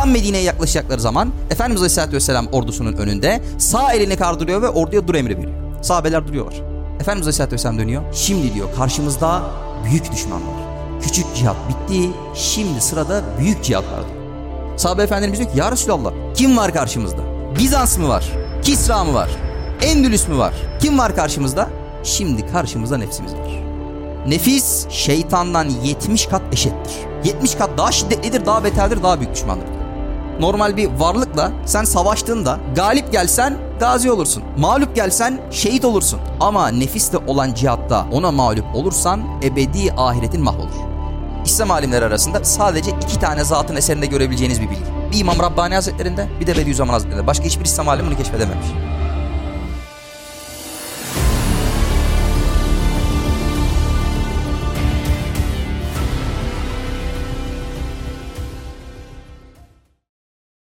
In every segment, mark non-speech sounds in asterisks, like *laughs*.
Tam Medine'ye yaklaşacakları zaman Efendimiz Aleyhisselatü Vesselam ordusunun önünde sağ elini kaldırıyor ve orduya dur emri veriyor. Sahabeler duruyorlar. Efendimiz Aleyhisselatü Vesselam dönüyor. Şimdi diyor karşımızda büyük düşman var. Küçük cihat bitti. Şimdi sırada büyük cihat var diyor. Sahabe Efendimiz diyor ki ya Resulallah kim var karşımızda? Bizans mı var? Kisra mı var? Endülüs mü var? Kim var karşımızda? Şimdi karşımızda nefsimiz var. Nefis şeytandan 70 kat eşittir. 70 kat daha şiddetlidir, daha beterdir, daha büyük düşmandır. Normal bir varlıkla sen savaştığında galip gelsen gazi olursun. Mağlup gelsen şehit olursun. Ama nefisle olan cihatta ona mağlup olursan ebedi ahiretin mahvolur. İslam alimleri arasında sadece iki tane zatın eserinde görebileceğiniz bir bilgi. Bir İmam Rabbani Hazretleri'nde bir de Bediüzzaman Hazretleri'nde. Başka hiçbir İslam alimi bunu keşfedememiş.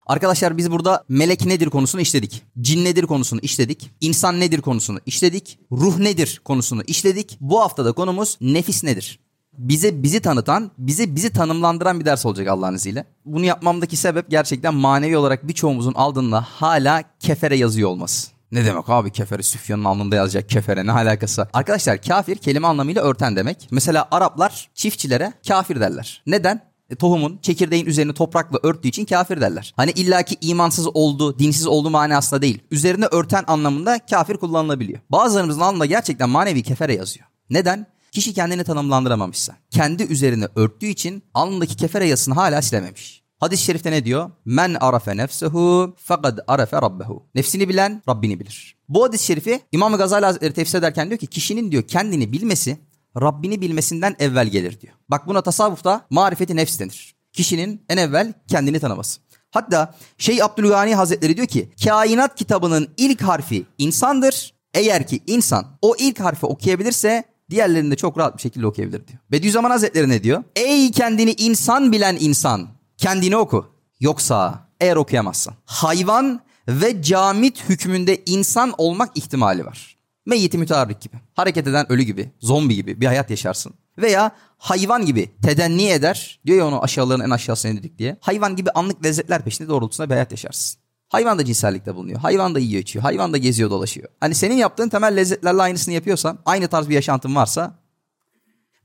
Arkadaşlar biz burada melek nedir konusunu işledik. Cin nedir konusunu işledik. İnsan nedir konusunu işledik. Ruh nedir konusunu işledik. Bu haftada konumuz nefis nedir? Bize bizi tanıtan, bize bizi tanımlandıran bir ders olacak Allah'ın izniyle. Bunu yapmamdaki sebep gerçekten manevi olarak birçoğumuzun aldığında hala kefere yazıyor olması. Ne demek abi kefere Süfyan'ın alnında yazacak kefere ne alakası? Arkadaşlar kafir kelime anlamıyla örten demek. Mesela Araplar çiftçilere kafir derler. Neden? E, tohumun çekirdeğin üzerini toprakla örttüğü için kafir derler. Hani illaki imansız oldu, dinsiz olduğu manasında değil. Üzerine örten anlamında kafir kullanılabiliyor. Bazılarımızın alnında gerçekten manevi kefere yazıyor. Neden? Kişi kendini tanımlandıramamışsa. Kendi üzerine örttüğü için alnındaki kefere yazısını hala silememiş. Hadis-i şerifte ne diyor? Men arafe nefsehu fekad arafe rabbehu. Nefsini bilen Rabbini bilir. Bu hadis-i şerifi İmam Gazali Hazretleri tefsir ederken diyor ki kişinin diyor kendini bilmesi Rabbini bilmesinden evvel gelir diyor. Bak buna tasavvufta marifeti nefs denir. Kişinin en evvel kendini tanıması. Hatta Şeyh Abdülgani Hazretleri diyor ki kainat kitabının ilk harfi insandır. Eğer ki insan o ilk harfi okuyabilirse diğerlerini de çok rahat bir şekilde okuyabilir diyor. Bediüzzaman Hazretleri ne diyor? Ey kendini insan bilen insan kendini oku. Yoksa eğer okuyamazsan hayvan ve camit hükmünde insan olmak ihtimali var. Meyyiti müteharrik gibi, hareket eden ölü gibi, zombi gibi bir hayat yaşarsın. Veya hayvan gibi tedenni eder, diyor ya onu aşağıların en aşağısına indirdik diye. Hayvan gibi anlık lezzetler peşinde doğrultusunda bir hayat yaşarsın. Hayvan da cinsellikte bulunuyor. Hayvan da yiyor içiyor. Hayvan da geziyor dolaşıyor. Hani senin yaptığın temel lezzetlerle aynısını yapıyorsan, aynı tarz bir yaşantın varsa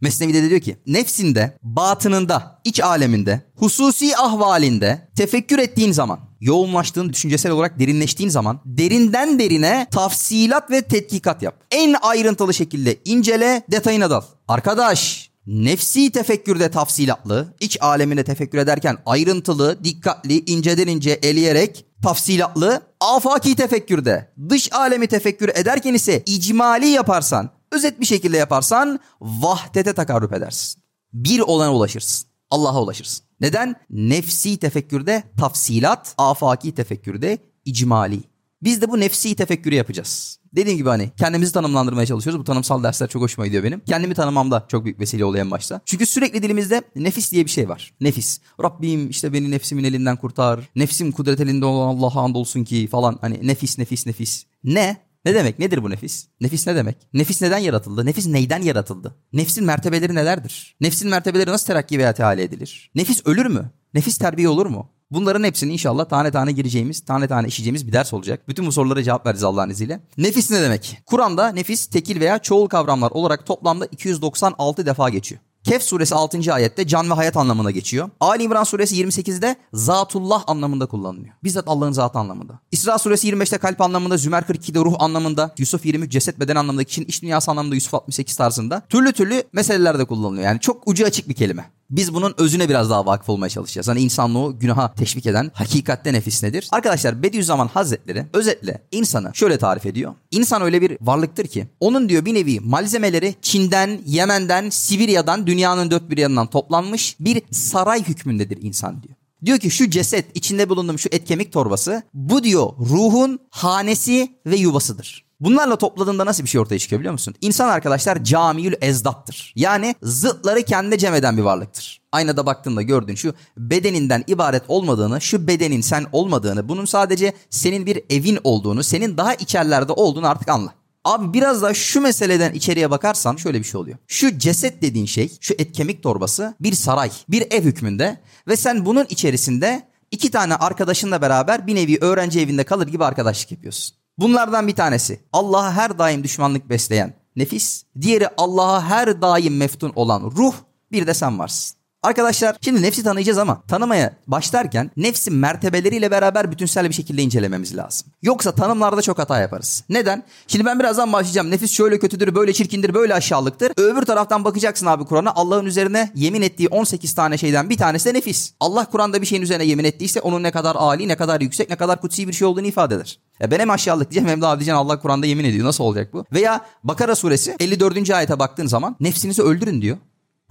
Mesnevi'de de diyor ki nefsinde, batınında, iç aleminde, hususi ahvalinde tefekkür ettiğin zaman, yoğunlaştığın, düşüncesel olarak derinleştiğin zaman derinden derine tafsilat ve tetkikat yap. En ayrıntılı şekilde incele, detayına dal. Arkadaş, nefsi tefekkürde tafsilatlı, iç aleminde tefekkür ederken ayrıntılı, dikkatli, inceden ince eleyerek tafsilatlı, afaki tefekkürde, dış alemi tefekkür ederken ise icmali yaparsan, özet bir şekilde yaparsan vahdete takarrup edersin. Bir olana ulaşırsın. Allah'a ulaşırsın. Neden? Nefsi tefekkürde tafsilat, afaki tefekkürde icmali. Biz de bu nefsi tefekkürü yapacağız. Dediğim gibi hani kendimizi tanımlandırmaya çalışıyoruz. Bu tanımsal dersler çok hoşuma gidiyor benim. Kendimi tanımamda çok büyük vesile oluyor en başta. Çünkü sürekli dilimizde nefis diye bir şey var. Nefis. Rabbim işte beni nefsimin elinden kurtar. Nefsim kudret elinde olan Allah'a andolsun ki falan. Hani nefis nefis nefis. Ne? Ne demek? Nedir bu nefis? Nefis ne demek? Nefis neden yaratıldı? Nefis neyden yaratıldı? Nefsin mertebeleri nelerdir? Nefsin mertebeleri nasıl terakki veya teali edilir? Nefis ölür mü? Nefis terbiye olur mu? Bunların hepsini inşallah tane tane gireceğimiz, tane tane işleyeceğimiz bir ders olacak. Bütün bu sorulara cevap vereceğiz Allah'ın izniyle. Nefis ne demek? Kur'an'da nefis tekil veya çoğul kavramlar olarak toplamda 296 defa geçiyor. Kehf suresi 6. ayette can ve hayat anlamına geçiyor. Ali İmran suresi 28'de zatullah anlamında kullanılıyor. Bizzat Allah'ın zatı anlamında. İsra suresi 25'te kalp anlamında, Zümer 42'de ruh anlamında, Yusuf 23 ceset beden anlamında, kişinin iç dünyası anlamında Yusuf 68 tarzında. Türlü türlü meselelerde kullanılıyor. Yani çok ucu açık bir kelime. Biz bunun özüne biraz daha vakıf olmaya çalışacağız. Hani insanlığı günaha teşvik eden hakikatte nefis nedir? Arkadaşlar Bediüzzaman Hazretleri özetle insanı şöyle tarif ediyor. İnsan öyle bir varlıktır ki onun diyor bir nevi malzemeleri Çin'den, Yemen'den, Sibirya'dan, dünyanın dört bir yanından toplanmış bir saray hükmündedir insan diyor. Diyor ki şu ceset içinde bulunduğum şu et kemik torbası bu diyor ruhun hanesi ve yuvasıdır. Bunlarla topladığında nasıl bir şey ortaya çıkıyor biliyor musun? İnsan arkadaşlar camiül ezdattır. Yani zıtları kendine cem eden bir varlıktır. Aynada baktığında gördüğün şu bedeninden ibaret olmadığını, şu bedenin sen olmadığını, bunun sadece senin bir evin olduğunu, senin daha içerlerde olduğunu artık anla. Abi biraz daha şu meseleden içeriye bakarsan şöyle bir şey oluyor. Şu ceset dediğin şey, şu et kemik torbası bir saray, bir ev hükmünde ve sen bunun içerisinde iki tane arkadaşınla beraber bir nevi öğrenci evinde kalır gibi arkadaşlık yapıyorsun. Bunlardan bir tanesi Allah'a her daim düşmanlık besleyen nefis, diğeri Allah'a her daim meftun olan ruh, bir de sen varsın. Arkadaşlar şimdi nefsi tanıyacağız ama tanımaya başlarken nefsin mertebeleriyle beraber bütünsel bir şekilde incelememiz lazım. Yoksa tanımlarda çok hata yaparız. Neden? Şimdi ben birazdan başlayacağım. Nefis şöyle kötüdür, böyle çirkindir, böyle aşağılıktır. Öbür taraftan bakacaksın abi Kur'an'a. Allah'ın üzerine yemin ettiği 18 tane şeyden bir tanesi de nefis. Allah Kur'an'da bir şeyin üzerine yemin ettiyse onun ne kadar âli, ne kadar yüksek, ne kadar kutsi bir şey olduğunu ifade eder. Ya ben hem aşağılık diyeceğim hem de abi diyeceğim Allah Kur'an'da yemin ediyor. Nasıl olacak bu? Veya Bakara suresi 54. ayete baktığın zaman nefsinizi öldürün diyor.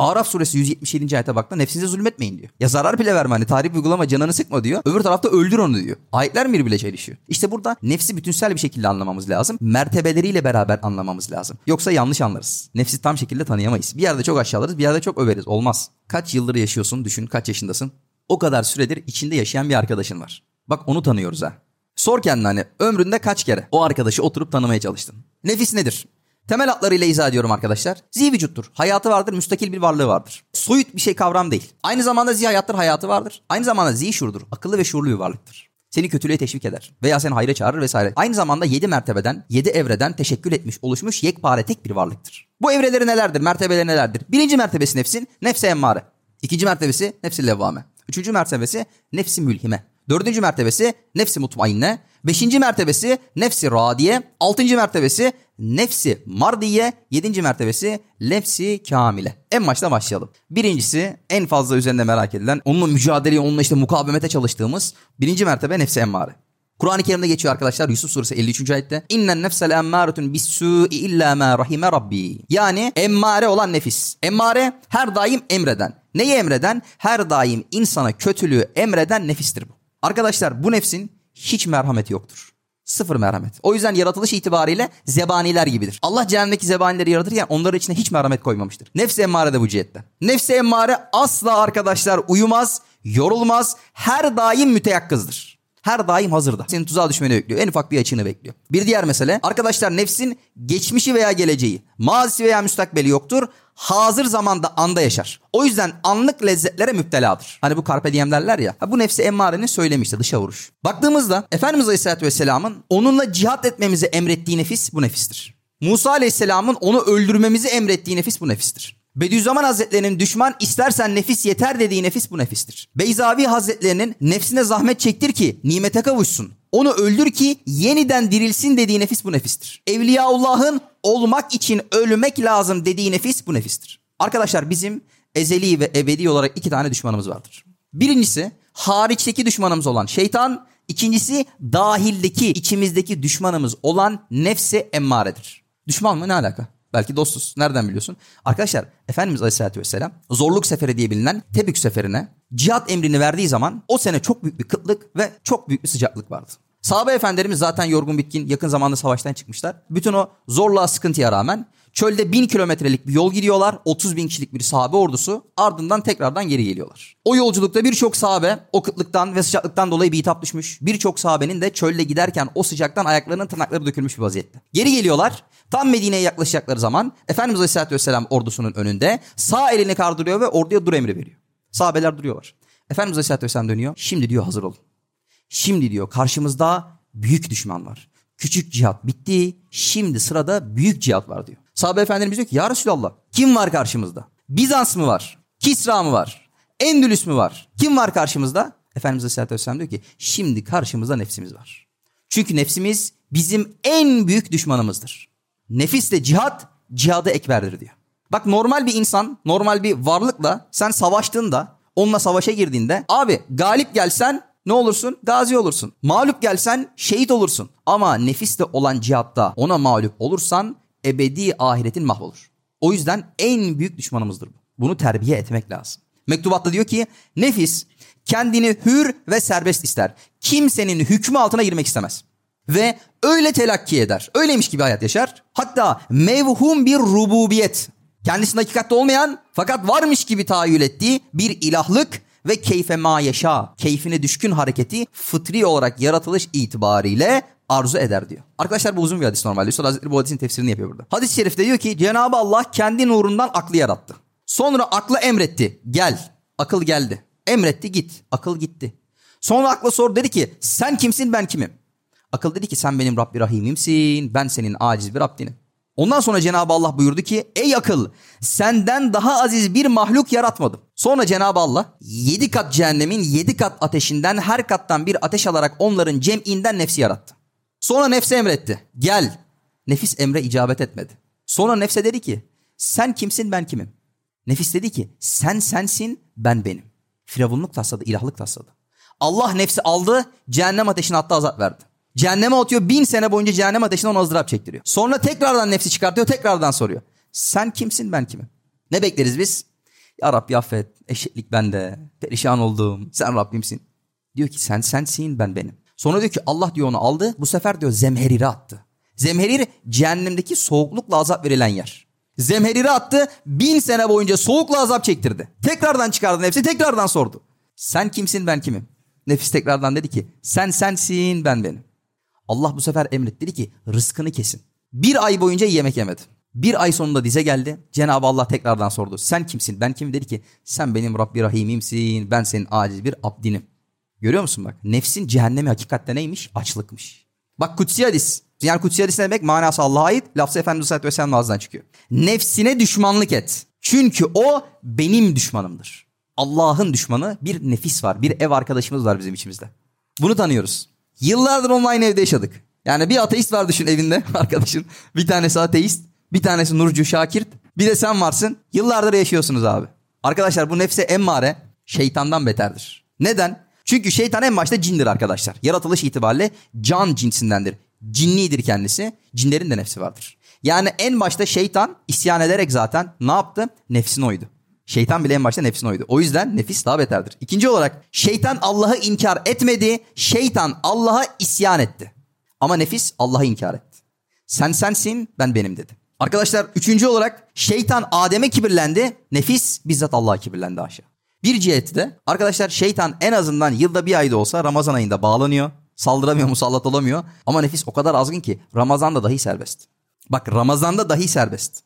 Araf suresi 177. ayete baktığında nefsinize zulmetmeyin diyor. Ya zarar bile verme hani tarif uygulama canını sıkma diyor. Öbür tarafta öldür onu diyor. Ayetler birbirine çelişiyor. İşte burada nefsi bütünsel bir şekilde anlamamız lazım. Mertebeleriyle beraber anlamamız lazım. Yoksa yanlış anlarız. Nefsi tam şekilde tanıyamayız. Bir yerde çok aşağılarız bir yerde çok överiz. Olmaz. Kaç yıldır yaşıyorsun düşün kaç yaşındasın. O kadar süredir içinde yaşayan bir arkadaşın var. Bak onu tanıyoruz ha. Sor kendine hani ömründe kaç kere o arkadaşı oturup tanımaya çalıştın. Nefis nedir? Temel hatlarıyla izah ediyorum arkadaşlar. Zi vücuttur. Hayatı vardır, müstakil bir varlığı vardır. Soyut bir şey kavram değil. Aynı zamanda zi hayattır, hayatı vardır. Aynı zamanda zi şuurdur. Akıllı ve şuurlu bir varlıktır. Seni kötülüğe teşvik eder. Veya seni hayra çağırır vesaire. Aynı zamanda yedi mertebeden, yedi evreden teşekkül etmiş, oluşmuş yekpare tek bir varlıktır. Bu evreleri nelerdir, mertebeleri nelerdir? Birinci mertebesi nefsin, nefse emmare. İkinci mertebesi nefsi levvame. Üçüncü mertebesi nefsi mülhime. Dördüncü mertebesi nefsi mutmainne. Beşinci mertebesi nefsi radiye. Altıncı mertebesi nefsi mardiye. Yedinci mertebesi nefsi kamile. En başta başlayalım. Birincisi en fazla üzerinde merak edilen, onunla mücadeleye, onunla işte mukavemete çalıştığımız birinci mertebe nefsi emmare. Kur'an-ı Kerim'de geçiyor arkadaşlar Yusuf suresi 53. ayette. İnnen nefsel emmâretun bis-sû'i illâ mâ rahime rabbi. Yani emmare olan nefis. Emmare her daim emreden. Neyi emreden? Her daim insana kötülüğü emreden nefistir bu. Arkadaşlar bu nefsin hiç merhameti yoktur. Sıfır merhamet. O yüzden yaratılış itibariyle zebaniler gibidir. Allah cehennemdeki zebanileri yaratırken onların içine hiç merhamet koymamıştır. Nefsi emmare de bu cihette. Nefsi emmare asla arkadaşlar uyumaz, yorulmaz, her daim müteyakkızdır. Her daim hazırda. Senin tuzağa düşmeni bekliyor. En ufak bir açığını bekliyor. Bir diğer mesele arkadaşlar nefsin geçmişi veya geleceği, mazisi veya müstakbeli yoktur. Hazır zamanda anda yaşar. O yüzden anlık lezzetlere müpteladır. Hani bu carpe diem derler ya. Bu nefsi emmarenin söylemişti dışa vuruş. Baktığımızda Efendimiz Aleyhisselatü Vesselam'ın onunla cihat etmemizi emrettiği nefis bu nefistir. Musa Aleyhisselam'ın onu öldürmemizi emrettiği nefis bu nefistir. Bediüzzaman Hazretlerinin düşman istersen nefis yeter dediği nefis bu nefistir. Beyzavi Hazretlerinin nefsine zahmet çektir ki nimete kavuşsun. Onu öldür ki yeniden dirilsin dediği nefis bu nefistir. Evliyaullah'ın olmak için ölmek lazım dediği nefis bu nefistir. Arkadaşlar bizim ezeli ve ebedi olarak iki tane düşmanımız vardır. Birincisi hariçteki düşmanımız olan şeytan, ikincisi dahildeki içimizdeki düşmanımız olan nefsi emmaredir. Düşman mı ne alaka? Belki dostuz. Nereden biliyorsun? Arkadaşlar Efendimiz Aleyhisselatü Vesselam zorluk seferi diye bilinen Tebük seferine cihat emrini verdiği zaman o sene çok büyük bir kıtlık ve çok büyük bir sıcaklık vardı. Sahabe efendilerimiz zaten yorgun bitkin yakın zamanda savaştan çıkmışlar. Bütün o zorluğa sıkıntıya rağmen çölde bin kilometrelik bir yol gidiyorlar. 30 bin kişilik bir sahabe ordusu ardından tekrardan geri geliyorlar. O yolculukta birçok sahabe o kıtlıktan ve sıcaklıktan dolayı bitap düşmüş. Birçok sahabenin de çölde giderken o sıcaktan ayaklarının tırnakları dökülmüş bir vaziyette. Geri geliyorlar. Tam Medine'ye yaklaşacakları zaman Efendimiz Aleyhisselatü Vesselam ordusunun önünde sağ elini kaldırıyor ve orduya dur emri veriyor. Sahabeler duruyorlar. Efendimiz Aleyhisselatü Vesselam dönüyor. Şimdi diyor hazır olun. Şimdi diyor karşımızda büyük düşman var. Küçük cihat bitti. Şimdi sırada büyük cihat var diyor. Sahabe efendimiz diyor ki ya Resulallah kim var karşımızda? Bizans mı var? Kisra mı var? Endülüs mü var? Kim var karşımızda? Efendimiz Aleyhisselatü Vesselam diyor ki şimdi karşımızda nefsimiz var. Çünkü nefsimiz bizim en büyük düşmanımızdır. Nefisle cihat cihadı ekberdir diyor. Bak normal bir insan, normal bir varlıkla sen savaştığında, onunla savaşa girdiğinde abi galip gelsen ne olursun? Gazi olursun. Mağlup gelsen şehit olursun. Ama nefisle olan cihatta ona mağlup olursan ebedi ahiretin mahvolur. O yüzden en büyük düşmanımızdır bu. Bunu terbiye etmek lazım. Mektubatta diyor ki nefis kendini hür ve serbest ister. Kimsenin hükmü altına girmek istemez. Ve öyle telakki eder. Öyleymiş gibi hayat yaşar. Hatta mevhum bir rububiyet. Kendisinde hakikatte olmayan fakat varmış gibi tahayyül ettiği bir ilahlık ve keyfe ma yaşa, keyfine düşkün hareketi fıtri olarak yaratılış itibariyle arzu eder diyor. Arkadaşlar bu uzun bir hadis normalde. Üstad Hazretleri bu hadisin tefsirini yapıyor burada. Hadis-i şerifte diyor ki Cenab-ı Allah kendi nurundan aklı yarattı. Sonra akla emretti. Gel. Akıl geldi. Emretti git. Akıl gitti. Sonra akla sor dedi ki sen kimsin ben kimim? Akıl dedi ki sen benim Rabbi Rahim'imsin ben senin aciz bir Abdinim. Ondan sonra Cenab-ı Allah buyurdu ki ey akıl senden daha aziz bir mahluk yaratmadım. Sonra Cenab-ı Allah yedi kat cehennemin yedi kat ateşinden her kattan bir ateş alarak onların cem'inden nefsi yarattı. Sonra nefse emretti gel. Nefis emre icabet etmedi. Sonra nefse dedi ki sen kimsin ben kimim? Nefis dedi ki sen sensin ben benim. Firavunluk tasladı ilahlık tasladı. Allah nefsi aldı cehennem ateşine attı azap verdi. Cehenneme atıyor bin sene boyunca cehennem ateşinden ona ızdırap çektiriyor. Sonra tekrardan nefsi çıkartıyor tekrardan soruyor. Sen kimsin ben kimim? Ne bekleriz biz? Ya Rabbi affet eşitlik bende perişan oldum sen Rabbimsin. Diyor ki sen sensin ben benim. Sonra diyor ki Allah diyor onu aldı bu sefer diyor zemherire attı. Zemherir cehennemdeki soğuklukla azap verilen yer. Zemheriri attı bin sene boyunca soğukla azap çektirdi. Tekrardan çıkardı nefsi tekrardan sordu. Sen kimsin ben kimim? Nefis tekrardan dedi ki sen sensin ben benim. Allah bu sefer emretti dedi ki rızkını kesin. Bir ay boyunca yemek yemedi. Bir ay sonunda dize geldi. Cenab-ı Allah tekrardan sordu. Sen kimsin? Ben kim? Dedi ki sen benim Rabbi Rahim'imsin. Ben senin aciz bir abdinim. Görüyor musun bak? Nefsin cehennemi hakikatte neymiş? Açlıkmış. Bak kutsi hadis. Yani kutsi hadis ne demek? Manası Allah'a ait. Lafzı Efendimiz Aleyhisselatü Vesselam'ın ağzından çıkıyor. Nefsine düşmanlık et. Çünkü o benim düşmanımdır. Allah'ın düşmanı bir nefis var. Bir ev arkadaşımız var bizim içimizde. Bunu tanıyoruz. Yıllardır online evde yaşadık. Yani bir ateist var düşün evinde *laughs* arkadaşın. Bir tanesi ateist, bir tanesi Nurcu Şakirt, bir de sen varsın. Yıllardır yaşıyorsunuz abi. Arkadaşlar bu nefse emmare şeytandan beterdir. Neden? Çünkü şeytan en başta cindir arkadaşlar. Yaratılış itibariyle can cinsindendir. Cinlidir kendisi. Cinlerin de nefsi vardır. Yani en başta şeytan isyan ederek zaten ne yaptı? Nefsini oydu. Şeytan bile en başta nefsine oydu. O yüzden nefis daha beterdir. İkinci olarak şeytan Allah'ı inkar etmedi. Şeytan Allah'a isyan etti. Ama nefis Allah'ı inkar etti. Sen sensin ben benim dedi. Arkadaşlar üçüncü olarak şeytan Adem'e kibirlendi. Nefis bizzat Allah'a kibirlendi aşağı. Bir ciheti de arkadaşlar şeytan en azından yılda bir ayda olsa Ramazan ayında bağlanıyor. Saldıramıyor musallat olamıyor. Ama nefis o kadar azgın ki Ramazan'da dahi serbest. Bak Ramazan'da dahi serbest.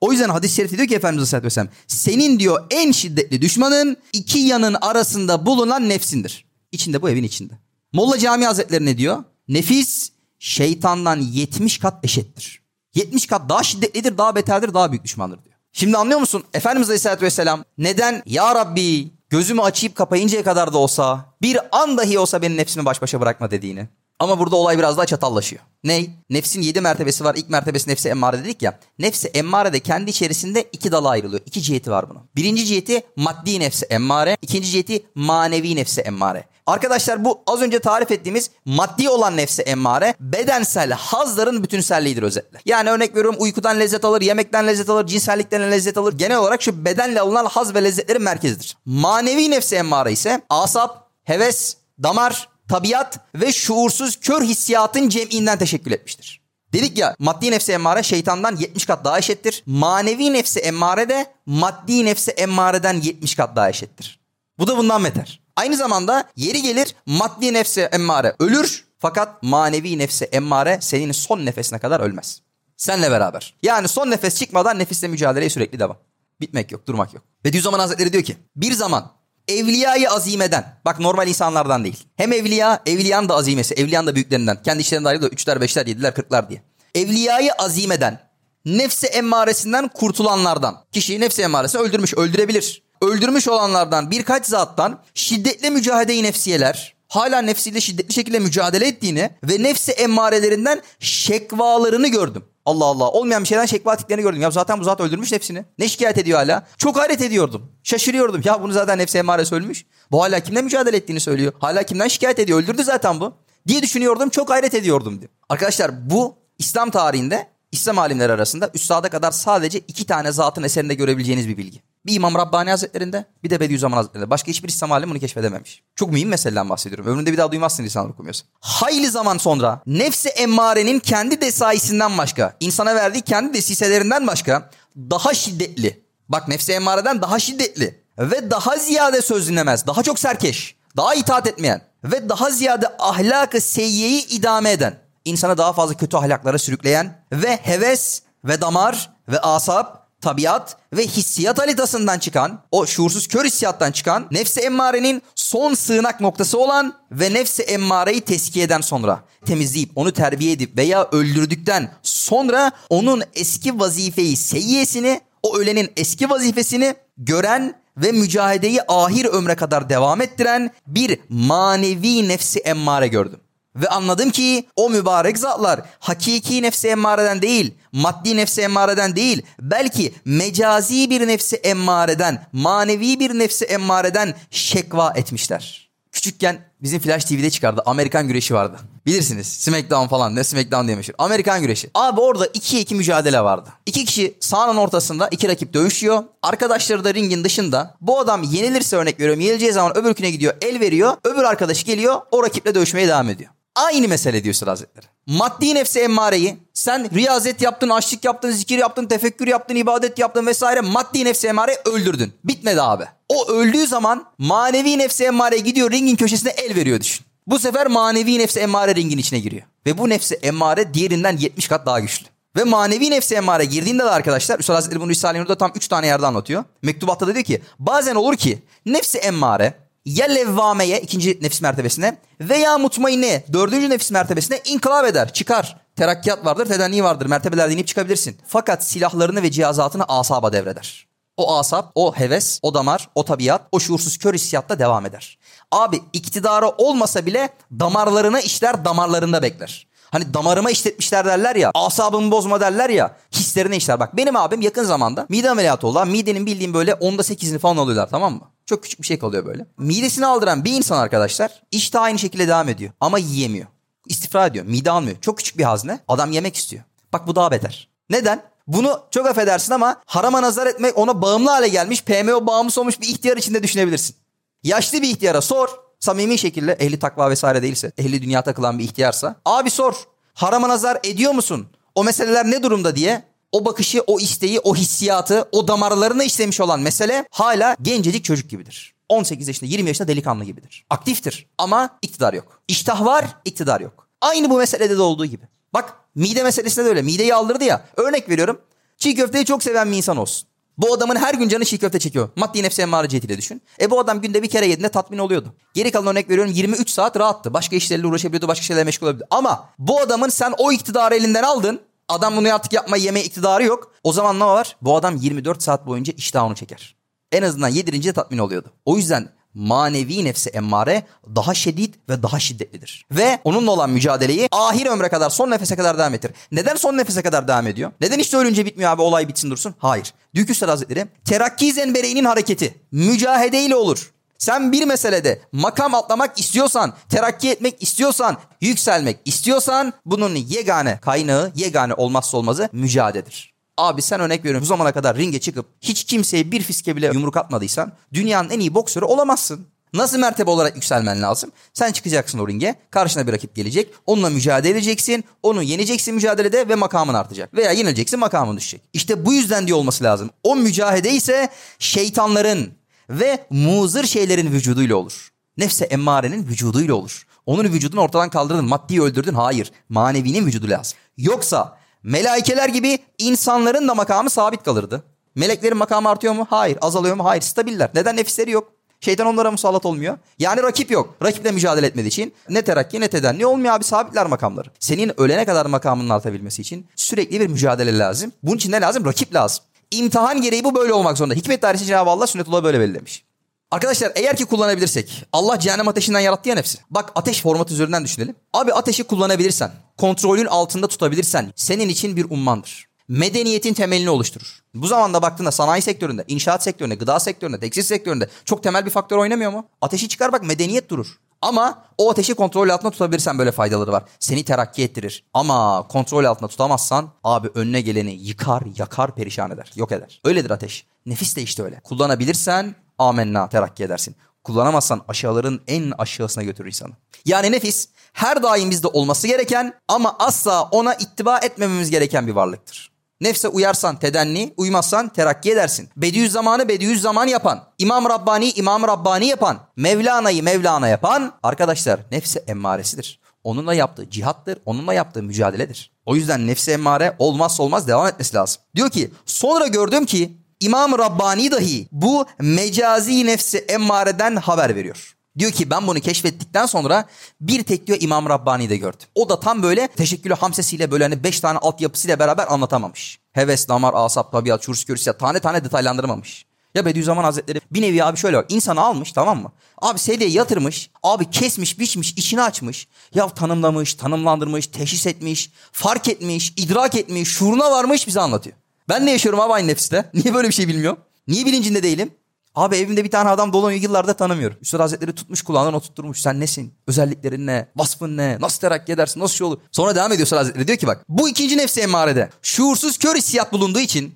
O yüzden hadis-i şerifte diyor ki Efendimiz Aleyhisselatü Vesselam senin diyor en şiddetli düşmanın iki yanın arasında bulunan nefsindir. İçinde bu evin içinde. Molla Cami Hazretleri ne diyor? Nefis şeytandan 70 kat eşittir. 70 kat daha şiddetlidir, daha beterdir, daha büyük düşmandır diyor. Şimdi anlıyor musun? Efendimiz Aleyhisselatü Vesselam neden ya Rabbi gözümü açıp kapayıncaya kadar da olsa bir an dahi olsa benim nefsimi baş başa bırakma dediğini. Ama burada olay biraz daha çatallaşıyor. Ney? Nefsin yedi mertebesi var. İlk mertebesi nefsi emmare dedik ya. Nefsi emmare de kendi içerisinde iki dala ayrılıyor. İki ciheti var bunun. Birinci ciheti maddi nefsi emmare. ikinci ciheti manevi nefsi emmare. Arkadaşlar bu az önce tarif ettiğimiz maddi olan nefsi emmare bedensel hazların bütünselliğidir özetle. Yani örnek veriyorum uykudan lezzet alır, yemekten lezzet alır, cinsellikten lezzet alır. Genel olarak şu bedenle alınan haz ve lezzetlerin merkezidir. Manevi nefsi emmare ise asap, heves, damar, tabiat ve şuursuz kör hissiyatın cem'inden teşekkül etmiştir. Dedik ya maddi nefsi emmare şeytandan 70 kat daha eşittir. Manevi nefsi emmare de maddi nefsi emmareden 70 kat daha eşittir. Bu da bundan beter. Aynı zamanda yeri gelir maddi nefsi emmare ölür fakat manevi nefsi emmare senin son nefesine kadar ölmez. Senle beraber. Yani son nefes çıkmadan nefisle mücadeleye sürekli devam. Bitmek yok, durmak yok. Bediüzzaman Hazretleri diyor ki bir zaman evliyayı azimeden. Bak normal insanlardan değil. Hem evliya, evliyan da azimesi. Evliyan da büyüklerinden. Kendi işlerinde ayrılıyor. Üçler, beşler, yediler, kırklar diye. Evliyayı azimeden. Nefsi emmaresinden kurtulanlardan. Kişi nefsi emmaresini öldürmüş, öldürebilir. Öldürmüş olanlardan birkaç zattan şiddetli mücadele nefsiyeler, hala nefsiyle şiddetli şekilde mücadele ettiğini ve nefsi emmarelerinden şekvalarını gördüm. Allah Allah olmayan bir şeyden şekva ettiklerini gördüm. Ya zaten bu zat öldürmüş nefsini. Ne şikayet ediyor hala? Çok hayret ediyordum. Şaşırıyordum. Ya bunu zaten nefsi emaresi ölmüş. Bu hala kimle mücadele ettiğini söylüyor. Hala kimden şikayet ediyor? Öldürdü zaten bu. Diye düşünüyordum. Çok hayret ediyordum diyor. Arkadaşlar bu İslam tarihinde İslam alimleri arasında üstada kadar sadece iki tane zatın eserinde görebileceğiniz bir bilgi. Bir İmam Rabbani Hazretleri'nde bir de Bediüzzaman Hazretleri'nde. Başka hiçbir İslam alimi bunu keşfedememiş. Çok mühim meseleden bahsediyorum. Ömründe bir daha duymazsın lisanı okumuyorsun. Hayli zaman sonra nefsi emmarenin kendi desaisinden başka, insana verdiği kendi desiselerinden başka daha şiddetli. Bak nefsi emmareden daha şiddetli ve daha ziyade söz dinlemez. Daha çok serkeş, daha itaat etmeyen ve daha ziyade ahlakı seyyiyeyi idame eden, insana daha fazla kötü ahlaklara sürükleyen ve heves ve damar ve asap tabiat ve hissiyat haritasından çıkan, o şuursuz kör hissiyattan çıkan nefsi emmarenin son sığınak noktası olan ve nefsi emmareyi teskiyeden sonra temizleyip onu terbiye edip veya öldürdükten sonra onun eski vazifeyi, seyyesini, o ölenin eski vazifesini gören ve mücahedeyi ahir ömre kadar devam ettiren bir manevi nefsi emmare gördüm. Ve anladım ki o mübarek zatlar hakiki nefsi emmareden değil, maddi nefsi emmareden değil, belki mecazi bir nefsi emmareden, manevi bir nefsi emmareden şekva etmişler. Küçükken bizim Flash TV'de çıkardı. Amerikan güreşi vardı. Bilirsiniz. Smackdown falan ne Smackdown diye meşhur. Amerikan güreşi. Abi orada 2'ye 2 mücadele vardı. İki kişi sahanın ortasında iki rakip dövüşüyor. Arkadaşları da ringin dışında. Bu adam yenilirse örnek veriyorum. Yenileceği zaman öbürküne gidiyor. El veriyor. Öbür arkadaşı geliyor. O rakiple dövüşmeye devam ediyor. Aynı mesele diyor Üstad Hazretleri. Maddi nefsi emmareyi sen riyazet yaptın, açlık yaptın, zikir yaptın, tefekkür yaptın, ibadet yaptın vesaire maddi nefsi emmareyi öldürdün. Bitmedi abi. O öldüğü zaman manevi nefsi emmare gidiyor ringin köşesine el veriyor düşün. Bu sefer manevi nefsi emmare ringin içine giriyor. Ve bu nefsi emmare diğerinden 70 kat daha güçlü. Ve manevi nefsi emmare girdiğinde de arkadaşlar Üstad Hazretleri bunu Risale-i Nur'da tam 3 tane yerde anlatıyor. Mektubatta da diyor ki bazen olur ki nefsi emmare ya levvameye ikinci nefis mertebesine veya mutmainne dördüncü nefis mertebesine inkılap eder çıkar. Terakkiyat vardır, tedenni vardır. Mertebeler dinip çıkabilirsin. Fakat silahlarını ve cihazatını asaba devreder. O asap, o heves, o damar, o tabiat, o şuursuz kör hissiyatta devam eder. Abi iktidarı olmasa bile damarlarına işler damarlarında bekler. Hani damarıma işletmişler derler ya, asabımı bozma derler ya, hislerine işler. Bak benim abim yakın zamanda mide ameliyatı oldu. Midenin bildiğim böyle onda sekizini falan alıyorlar tamam mı? Çok küçük bir şey kalıyor böyle. Midesini aldıran bir insan arkadaşlar işte aynı şekilde devam ediyor ama yiyemiyor. İstifra ediyor. Mide almıyor. Çok küçük bir hazne. Adam yemek istiyor. Bak bu daha beter. Neden? Bunu çok affedersin ama harama nazar etmek ona bağımlı hale gelmiş, PMO bağımlısı olmuş bir ihtiyar içinde düşünebilirsin. Yaşlı bir ihtiyara sor. Samimi şekilde ehli takva vesaire değilse, ehli dünya takılan bir ihtiyarsa. Abi sor. Harama nazar ediyor musun? O meseleler ne durumda diye o bakışı, o isteği, o hissiyatı, o damarlarına işlemiş olan mesele hala gencecik çocuk gibidir. 18 yaşında, 20 yaşında delikanlı gibidir. Aktiftir ama iktidar yok. İştah var, iktidar yok. Aynı bu meselede de olduğu gibi. Bak mide meselesinde de öyle. Mideyi aldırdı ya. Örnek veriyorum. Çiğ köfteyi çok seven bir insan olsun. Bu adamın her gün canı çiğ köfte çekiyor. Maddi nefsi emmare cihetiyle düşün. E bu adam günde bir kere yediğinde tatmin oluyordu. Geri kalan örnek veriyorum 23 saat rahattı. Başka işlerle uğraşabiliyordu, başka şeylerle meşgul olabiliyordu. Ama bu adamın sen o iktidarı elinden aldın. Adam bunu artık yapma yeme iktidarı yok. O zaman ne var? Bu adam 24 saat boyunca iştahını çeker. En azından yedirince tatmin oluyordu. O yüzden manevi nefsi emmare daha şiddet ve daha şiddetlidir. Ve onunla olan mücadeleyi ahir ömre kadar son nefese kadar devam ettir. Neden son nefese kadar devam ediyor? Neden işte ölünce bitmiyor abi olay bitsin dursun? Hayır. Büyük Üstad Hazretleri terakki zenbereğinin hareketi mücahedeyle olur. Sen bir meselede makam atlamak istiyorsan, terakki etmek istiyorsan, yükselmek istiyorsan bunun yegane kaynağı, yegane olmazsa olmazı mücadeledir. Abi sen örnek veriyorum bu zamana kadar ringe çıkıp hiç kimseye bir fiske bile yumruk atmadıysan dünyanın en iyi boksörü olamazsın. Nasıl mertebe olarak yükselmen lazım? Sen çıkacaksın o ringe. Karşına bir rakip gelecek. Onunla mücadele edeceksin. Onu yeneceksin mücadelede ve makamın artacak. Veya yenileceksin makamın düşecek. İşte bu yüzden diye olması lazım. O mücadele ise şeytanların ve muzır şeylerin vücuduyla olur. Nefse emmarenin vücuduyla olur. Onun vücudunu ortadan kaldırdın. Maddiyi öldürdün. Hayır. Manevinin vücudu lazım. Yoksa Melaikeler gibi insanların da makamı sabit kalırdı. Meleklerin makamı artıyor mu? Hayır. Azalıyor mu? Hayır. Stabiller. Neden nefisleri yok? Şeytan onlara musallat olmuyor. Yani rakip yok. Rakiple mücadele etmediği için ne terakki ne tedenni olmuyor abi sabitler makamları. Senin ölene kadar makamının artabilmesi için sürekli bir mücadele lazım. Bunun için ne lazım? Rakip lazım. İmtihan gereği bu böyle olmak zorunda. Hikmet dairesi Cenab-ı Allah sünnetullah böyle belirlemiş. Arkadaşlar eğer ki kullanabilirsek Allah cehennem ateşinden yarattı ya nefsi. Bak ateş formatı üzerinden düşünelim. Abi ateşi kullanabilirsen, kontrolün altında tutabilirsen senin için bir ummandır. Medeniyetin temelini oluşturur. Bu zamanda baktığında sanayi sektöründe, inşaat sektöründe, gıda sektöründe, tekstil sektöründe çok temel bir faktör oynamıyor mu? Ateşi çıkar bak medeniyet durur. Ama o ateşi kontrol altında tutabilirsen böyle faydaları var. Seni terakki ettirir. Ama kontrol altında tutamazsan abi önüne geleni yıkar, yakar, perişan eder, yok eder. Öyledir ateş. Nefis de işte öyle. Kullanabilirsen amenna terakki edersin. Kullanamazsan aşağıların en aşağısına götürür insanı. Yani nefis her daim bizde olması gereken ama asla ona ittiba etmememiz gereken bir varlıktır. Nefse uyarsan tedenni, uymazsan terakki edersin. Bediüzzamanı Bediüzzaman yapan, İmam Rabbani İmam Rabbani yapan, Mevlana'yı Mevlana yapan arkadaşlar nefse emmaresidir. Onunla yaptığı cihattır, onunla yaptığı mücadeledir. O yüzden nefsi emmare olmazsa olmaz devam etmesi lazım. Diyor ki sonra gördüm ki İmam Rabbani dahi bu mecazi nefsi emmareden haber veriyor. Diyor ki ben bunu keşfettikten sonra bir tek diyor İmam Rabbani de gördüm. O da tam böyle teşekkülü hamsesiyle böyle hani beş tane altyapısıyla beraber anlatamamış. Heves, damar, asap, tabiat, şuurs, görüsiyat tane tane detaylandırmamış. Ya Bediüzzaman Hazretleri bir nevi abi şöyle bak insanı almış tamam mı? Abi sedyeye yatırmış abi kesmiş biçmiş içini açmış. Ya tanımlamış tanımlandırmış teşhis etmiş fark etmiş idrak etmiş şuuruna varmış bize anlatıyor. Ben ne yaşıyorum abi aynı nefiste? *laughs* Niye böyle bir şey bilmiyorum? Niye bilincinde değilim? Abi evimde bir tane adam dolanıyor yıllarda tanımıyorum. Üstad Hazretleri tutmuş kulağından oturtmuş. Sen nesin? Özelliklerin ne? Vasfın ne? Nasıl terakki edersin? Nasıl şey olur? Sonra devam ediyor Üstad Hazretleri. Diyor ki bak bu ikinci nefsi emmarede şuursuz kör hissiyat bulunduğu için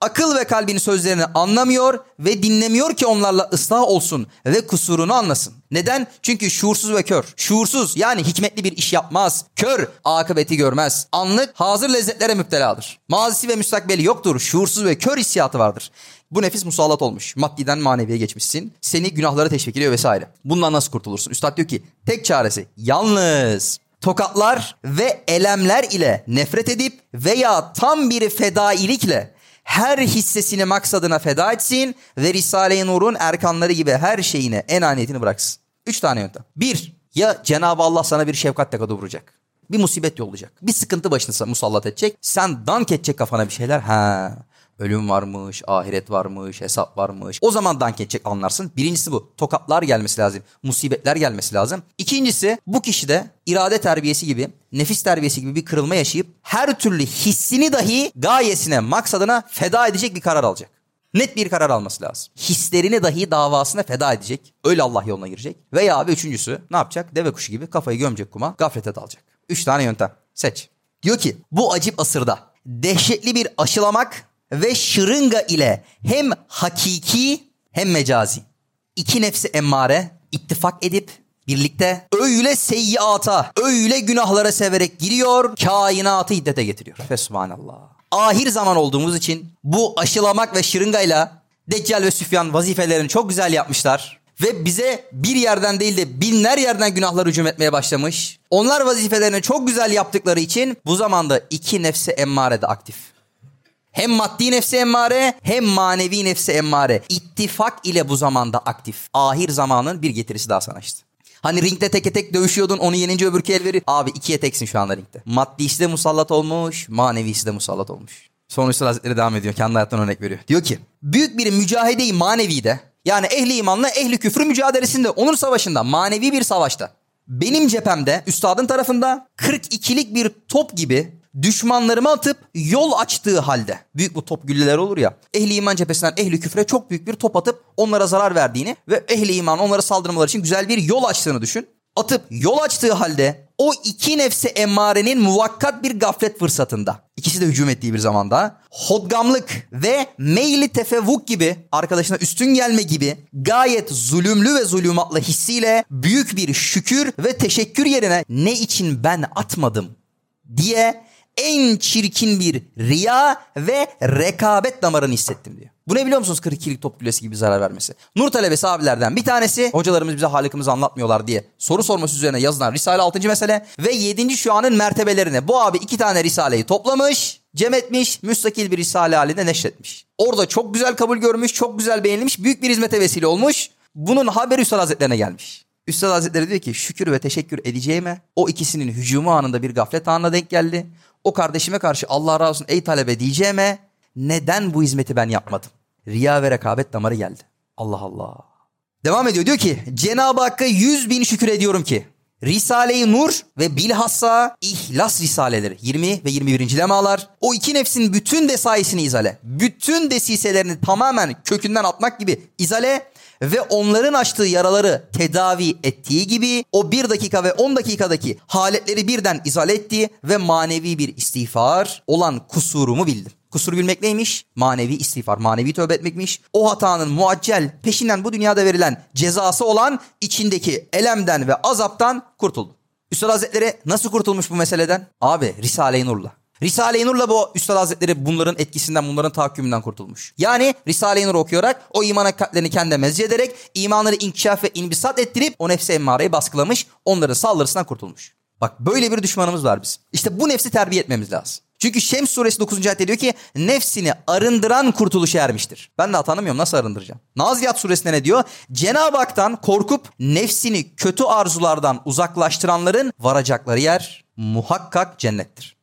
akıl ve kalbin sözlerini anlamıyor ve dinlemiyor ki onlarla ıslah olsun ve kusurunu anlasın. Neden? Çünkü şuursuz ve kör. Şuursuz yani hikmetli bir iş yapmaz. Kör akıbeti görmez. Anlık hazır lezzetlere müpteladır. Mazisi ve müstakbeli yoktur. Şuursuz ve kör hissiyatı vardır. Bu nefis musallat olmuş. Maddiden maneviye geçmişsin. Seni günahlara teşvik ediyor vesaire. Bundan nasıl kurtulursun? Üstad diyor ki tek çaresi yalnız tokatlar ve elemler ile nefret edip veya tam bir fedailikle her hissesini maksadına feda etsin ve Risale-i Nur'un erkanları gibi her şeyine enaniyetini bıraksın. Üç tane yöntem. Bir, ya Cenab-ı Allah sana bir şefkat tekadu vuracak. Bir musibet yollayacak. Bir sıkıntı başına musallat edecek. Sen dank edecek kafana bir şeyler. Ha, ölüm varmış, ahiret varmış, hesap varmış. O zaman dank edecek anlarsın. Birincisi bu. Tokatlar gelmesi lazım. Musibetler gelmesi lazım. İkincisi bu kişide irade terbiyesi gibi, nefis terbiyesi gibi bir kırılma yaşayıp her türlü hissini dahi gayesine, maksadına feda edecek bir karar alacak. Net bir karar alması lazım. Hislerini dahi davasına feda edecek. Öyle Allah yoluna girecek. Veya abi üçüncüsü ne yapacak? Deve kuşu gibi kafayı gömecek kuma, gaflete dalacak. Üç tane yöntem. Seç. Diyor ki bu acip asırda dehşetli bir aşılamak ve şırınga ile hem hakiki hem mecazi. iki nefsi emmare ittifak edip birlikte öyle seyyiata, öyle günahlara severek giriyor, kainatı hiddete getiriyor. Fesubhanallah. Ahir zaman olduğumuz için bu aşılamak ve şırıngayla Deccal ve Süfyan vazifelerini çok güzel yapmışlar. Ve bize bir yerden değil de binler yerden günahlar hücum etmeye başlamış. Onlar vazifelerini çok güzel yaptıkları için bu zamanda iki nefsi emmare de aktif. Hem maddi nefsi emmare hem manevi nefsi emmare. İttifak ile bu zamanda aktif. Ahir zamanın bir getirisi daha sana işte. Hani ringde teke tek dövüşüyordun onu yenince öbürkü el verir. Abi ikiye teksin şu anda ringde. Maddisi de musallat olmuş, manevisi de musallat olmuş. Sonra Üstad Hazretleri devam ediyor. Kendi hayattan örnek veriyor. Diyor ki büyük bir mücahede-i manevi de yani ehli imanla ehli küfür mücadelesinde, onur savaşında, manevi bir savaşta. Benim cephemde, üstadın tarafında 42'lik bir top gibi düşmanlarıma atıp yol açtığı halde. Büyük bu top gülleler olur ya. Ehli iman cephesinden ehli küfre çok büyük bir top atıp onlara zarar verdiğini ve ehli iman onlara saldırmaları için güzel bir yol açtığını düşün. Atıp yol açtığı halde o iki nefse emmarenin muvakkat bir gaflet fırsatında. ikisi de hücum ettiği bir zamanda. Hodgamlık ve meyli tefevvuk gibi arkadaşına üstün gelme gibi gayet zulümlü ve zulümatlı hissiyle büyük bir şükür ve teşekkür yerine ne için ben atmadım diye en çirkin bir riya ve rekabet damarını hissettim diyor. Bu ne biliyor musunuz 42'lik top gülesi gibi zarar vermesi? Nur talebesi abilerden bir tanesi hocalarımız bize halikimizi anlatmıyorlar diye soru sorması üzerine yazılan Risale 6. mesele ve 7. şu anın mertebelerine bu abi iki tane Risale'yi toplamış cem etmiş, müstakil bir risale halinde neşretmiş. Orada çok güzel kabul görmüş, çok güzel beğenilmiş, büyük bir hizmete vesile olmuş. Bunun haberi Üstad Hazretlerine gelmiş. Üstad Hazretleri diyor ki şükür ve teşekkür edeceğime o ikisinin hücumu anında bir gaflet anına denk geldi. O kardeşime karşı Allah razı olsun ey talebe diyeceğime neden bu hizmeti ben yapmadım? Riya ve rekabet damarı geldi. Allah Allah. Devam ediyor diyor ki Cenab-ı Hakk'a yüz bin şükür ediyorum ki Risale-i Nur ve bilhassa İhlas Risaleleri 20 ve 21. lemalar o iki nefsin bütün desaisini izale. Bütün desiselerini tamamen kökünden atmak gibi izale ve onların açtığı yaraları tedavi ettiği gibi o bir dakika ve on dakikadaki haletleri birden izale ettiği ve manevi bir istiğfar olan kusurumu bildim. Kusur bilmek neymiş? Manevi istiğfar, manevi tövbe etmekmiş. O hatanın muaccel, peşinden bu dünyada verilen cezası olan içindeki elemden ve azaptan kurtuldum. Üstad Hazretleri nasıl kurtulmuş bu meseleden? Abi Risale-i Nur'la. Risale-i Nur'la bu Üstad Hazretleri bunların etkisinden, bunların tahakkümünden kurtulmuş. Yani Risale-i Nur okuyarak o imana kalplerini kendine mezci ederek imanları inkişaf ve inbisat ettirip o nefsi emmareyi baskılamış, onların saldırısından kurtulmuş. Bak böyle bir düşmanımız var biz. İşte bu nefsi terbiye etmemiz lazım. Çünkü Şems suresi 9. ayette diyor ki nefsini arındıran kurtuluşa ermiştir. Ben de tanımıyorum nasıl arındıracağım? Naziyat suresinde ne diyor? Cenab-ı Hak'tan korkup nefsini kötü arzulardan uzaklaştıranların varacakları yer muhakkak cennettir.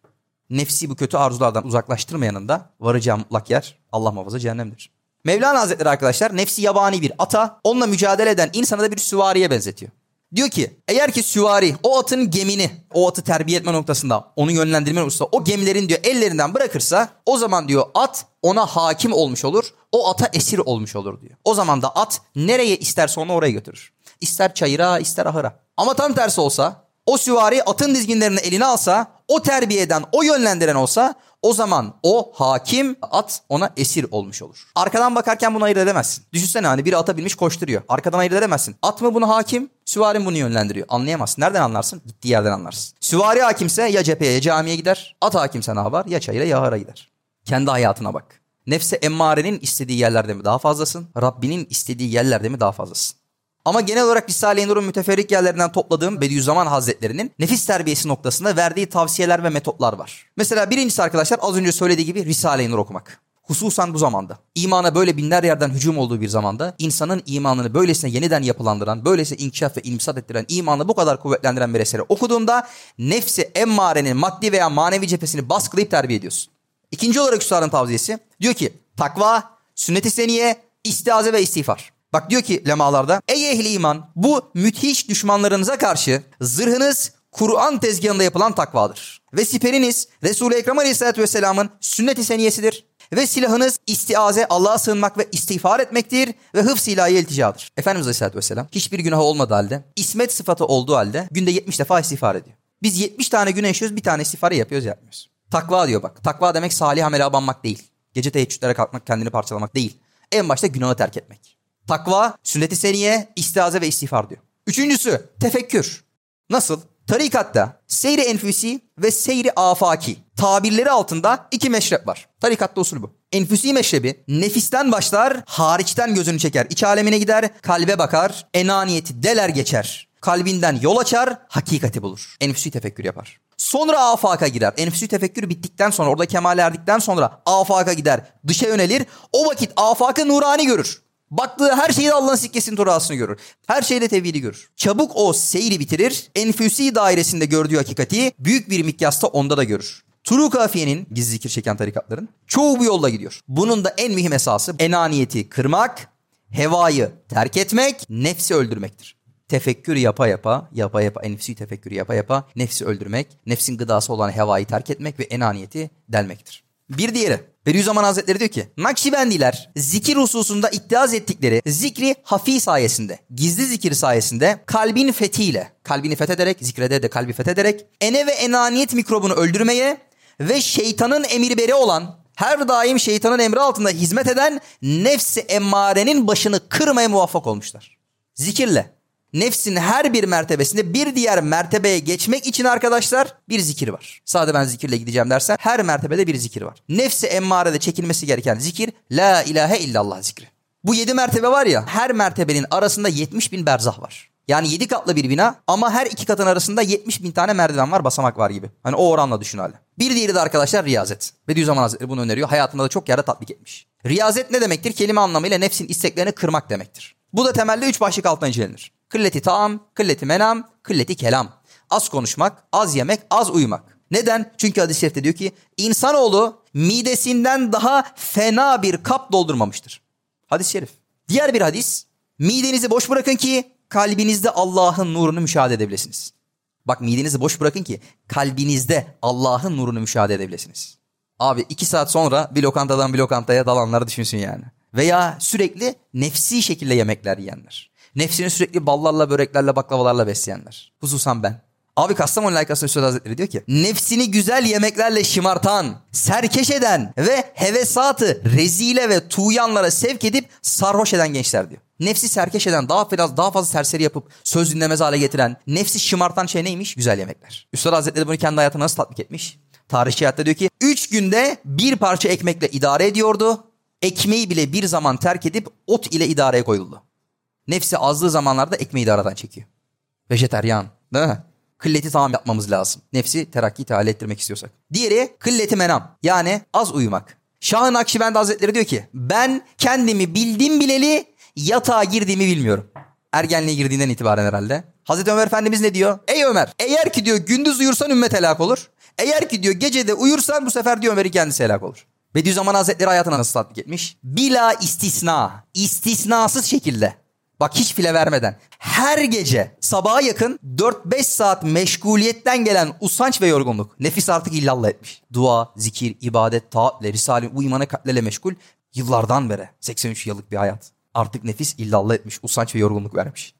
Nefsi bu kötü arzulardan uzaklaştırmayanın da varacağı mutlak yer Allah muhafaza cehennemdir. Mevlana Hazretleri arkadaşlar nefsi yabani bir ata onunla mücadele eden insanı da bir süvariye benzetiyor. Diyor ki eğer ki süvari o atın gemini o atı terbiye etme noktasında onu yönlendirme noktasında o gemilerin diyor ellerinden bırakırsa o zaman diyor at ona hakim olmuş olur. O ata esir olmuş olur diyor. O zaman da at nereye isterse onu oraya götürür. İster çayıra ister ahıra. Ama tam tersi olsa o süvari atın dizginlerini eline alsa o terbiye eden o yönlendiren olsa o zaman o hakim at ona esir olmuş olur. Arkadan bakarken bunu ayırt edemezsin. Düşünsene hani biri ata binmiş koşturuyor. Arkadan ayırt edemezsin. At mı bunu hakim? Süvari bunu yönlendiriyor? Anlayamazsın. Nereden anlarsın? Gittiği yerden anlarsın. Süvari hakimse ya cepheye ya camiye gider. At hakimse ne yapar? Ya çayıra ya hara gider. Kendi hayatına bak. Nefse emmarenin istediği yerlerde mi daha fazlasın? Rabbinin istediği yerlerde mi daha fazlasın? Ama genel olarak Risale-i Nur'un müteferrik yerlerinden topladığım Bediüzzaman Hazretleri'nin nefis terbiyesi noktasında verdiği tavsiyeler ve metotlar var. Mesela birincisi arkadaşlar az önce söylediği gibi Risale-i Nur okumak. Hususan bu zamanda. İmana böyle binler yerden hücum olduğu bir zamanda insanın imanını böylesine yeniden yapılandıran, böylesine inkişaf ve imsat ettiren, imanı bu kadar kuvvetlendiren bir eseri okuduğunda nefsi emmarenin maddi veya manevi cephesini baskılayıp terbiye ediyorsun. İkinci olarak Üstad'ın tavsiyesi diyor ki takva, sünnet-i seniye, istiaze ve istiğfar. Bak diyor ki lemalarda ey ehli iman bu müthiş düşmanlarınıza karşı zırhınız Kur'an tezgahında yapılan takvadır. Ve siperiniz Resul-i Ekrem Aleyhisselatü Vesselam'ın sünnet-i seniyesidir. Ve silahınız istiaze, Allah'a sığınmak ve istiğfar etmektir ve hıfz ilahi ilticadır. Efendimiz Aleyhisselatü Vesselam hiçbir günah olmadığı halde, ismet sıfatı olduğu halde günde 70 defa istiğfar ediyor. Biz 70 tane günah yaşıyoruz bir tane istiğfarı yapıyoruz yapmıyoruz. Takva diyor bak. Takva demek salih amele abanmak değil. Gece teheccüdlere kalkmak, kendini parçalamak değil. En başta günahı terk etmek. Takva, sünnet-i seniye, istiaze ve istiğfar diyor. Üçüncüsü tefekkür. Nasıl? Tarikatta seyri enfüsi ve seyri afaki tabirleri altında iki meşrep var. Tarikatta usulü bu. Enfüsi meşrebi nefisten başlar, hariçten gözünü çeker. İç alemine gider, kalbe bakar, enaniyeti deler geçer. Kalbinden yol açar, hakikati bulur. Enfüsi tefekkür yapar. Sonra afaka girer. Enfüsi tefekkür bittikten sonra, orada kemal erdikten sonra afaka gider. Dışa yönelir. O vakit afakı nurani görür. Baktığı her şeyde Allah'ın sikkesinin turasını görür. Her şeyde tevhidi görür. Çabuk o seyri bitirir. Enfüsi dairesinde gördüğü hakikati büyük bir mikyasta onda da görür. Turu kafiyenin gizli zikir çeken tarikatların çoğu bu yolda gidiyor. Bunun da en mühim esası enaniyeti kırmak, hevayı terk etmek, nefsi öldürmektir. Tefekkür yapa yapa, yapa yapa, enfüsi tefekkür yapa yapa, nefsi öldürmek, nefsin gıdası olan hevayı terk etmek ve enaniyeti delmektir. Bir diğeri, Bediüzzaman Hazretleri diyor ki Nakşibendiler zikir hususunda iddiaz ettikleri zikri hafi sayesinde, gizli zikir sayesinde kalbin fethiyle, kalbini fethederek, zikrede de kalbi fethederek ene ve enaniyet mikrobunu öldürmeye ve şeytanın emirberi olan her daim şeytanın emri altında hizmet eden nefsi emmarenin başını kırmaya muvaffak olmuşlar. Zikirle nefsin her bir mertebesinde bir diğer mertebeye geçmek için arkadaşlar bir zikir var. Sadece ben zikirle gideceğim dersen her mertebede bir zikir var. Nefsi emmarede çekilmesi gereken zikir la ilahe illallah zikri. Bu yedi mertebe var ya her mertebenin arasında 70 bin berzah var. Yani yedi katlı bir bina ama her iki katın arasında 70 bin tane merdiven var basamak var gibi. Hani o oranla düşün hali. Bir diğeri de arkadaşlar riyazet. Bediüzzaman Hazretleri bunu öneriyor. Hayatında da çok yerde tatbik etmiş. Riyazet ne demektir? Kelime anlamıyla nefsin isteklerini kırmak demektir. Bu da temelde üç başlık altına incelenir. Kılleti taam, kılleti menam, kılleti kelam. Az konuşmak, az yemek, az uyumak. Neden? Çünkü hadis-i şerifte diyor ki insanoğlu midesinden daha fena bir kap doldurmamıştır. Hadis-i şerif. Diğer bir hadis. Midenizi boş bırakın ki kalbinizde Allah'ın nurunu müşahede edebilirsiniz. Bak midenizi boş bırakın ki kalbinizde Allah'ın nurunu müşahede edebilirsiniz. Abi iki saat sonra bir lokantadan bir lokantaya dalanları düşünsün yani. Veya sürekli nefsi şekilde yemekler yiyenler. Nefsini sürekli ballarla, böreklerle, baklavalarla besleyenler. Hususan ben. Abi Kastamonu Laikası Üstad Hazretleri diyor ki nefsini güzel yemeklerle şımartan, serkeş eden ve hevesatı rezile ve tuğyanlara sevk edip sarhoş eden gençler diyor. Nefsi serkeş eden, daha biraz daha fazla serseri yapıp söz dinlemez hale getiren, nefsi şımartan şey neymiş? Güzel yemekler. Üstad Hazretleri bunu kendi hayatına nasıl tatbik etmiş? Tarihçi hayatta diyor ki üç günde bir parça ekmekle idare ediyordu. Ekmeği bile bir zaman terk edip ot ile idareye koyuldu. Nefsi azlığı zamanlarda ekmeği de aradan çekiyor. Vejeteryan değil mi? Kılleti tamam yapmamız lazım. Nefsi terakki teala ettirmek istiyorsak. Diğeri kılleti menam. Yani az uyumak. Şah-ı Hazretleri diyor ki ben kendimi bildim bileli yatağa girdiğimi bilmiyorum. Ergenliğe girdiğinden itibaren herhalde. Hazreti Ömer Efendimiz ne diyor? Ey Ömer eğer ki diyor gündüz uyursan ümmet helak olur. Eğer ki diyor gecede uyursan bu sefer diyor Ömer'in kendisi helak olur. Bediüzzaman Hazretleri hayatına nasıl tatbik etmiş? Bila istisna. istisnasız şekilde. Bak hiç file vermeden. Her gece sabaha yakın 4-5 saat meşguliyetten gelen usanç ve yorgunluk. Nefis artık illallah etmiş. Dua, zikir, ibadet, taatle, risale, uyumana kalplerle meşgul. Yıllardan beri 83 yıllık bir hayat. Artık nefis illallah etmiş. Usanç ve yorgunluk vermiş.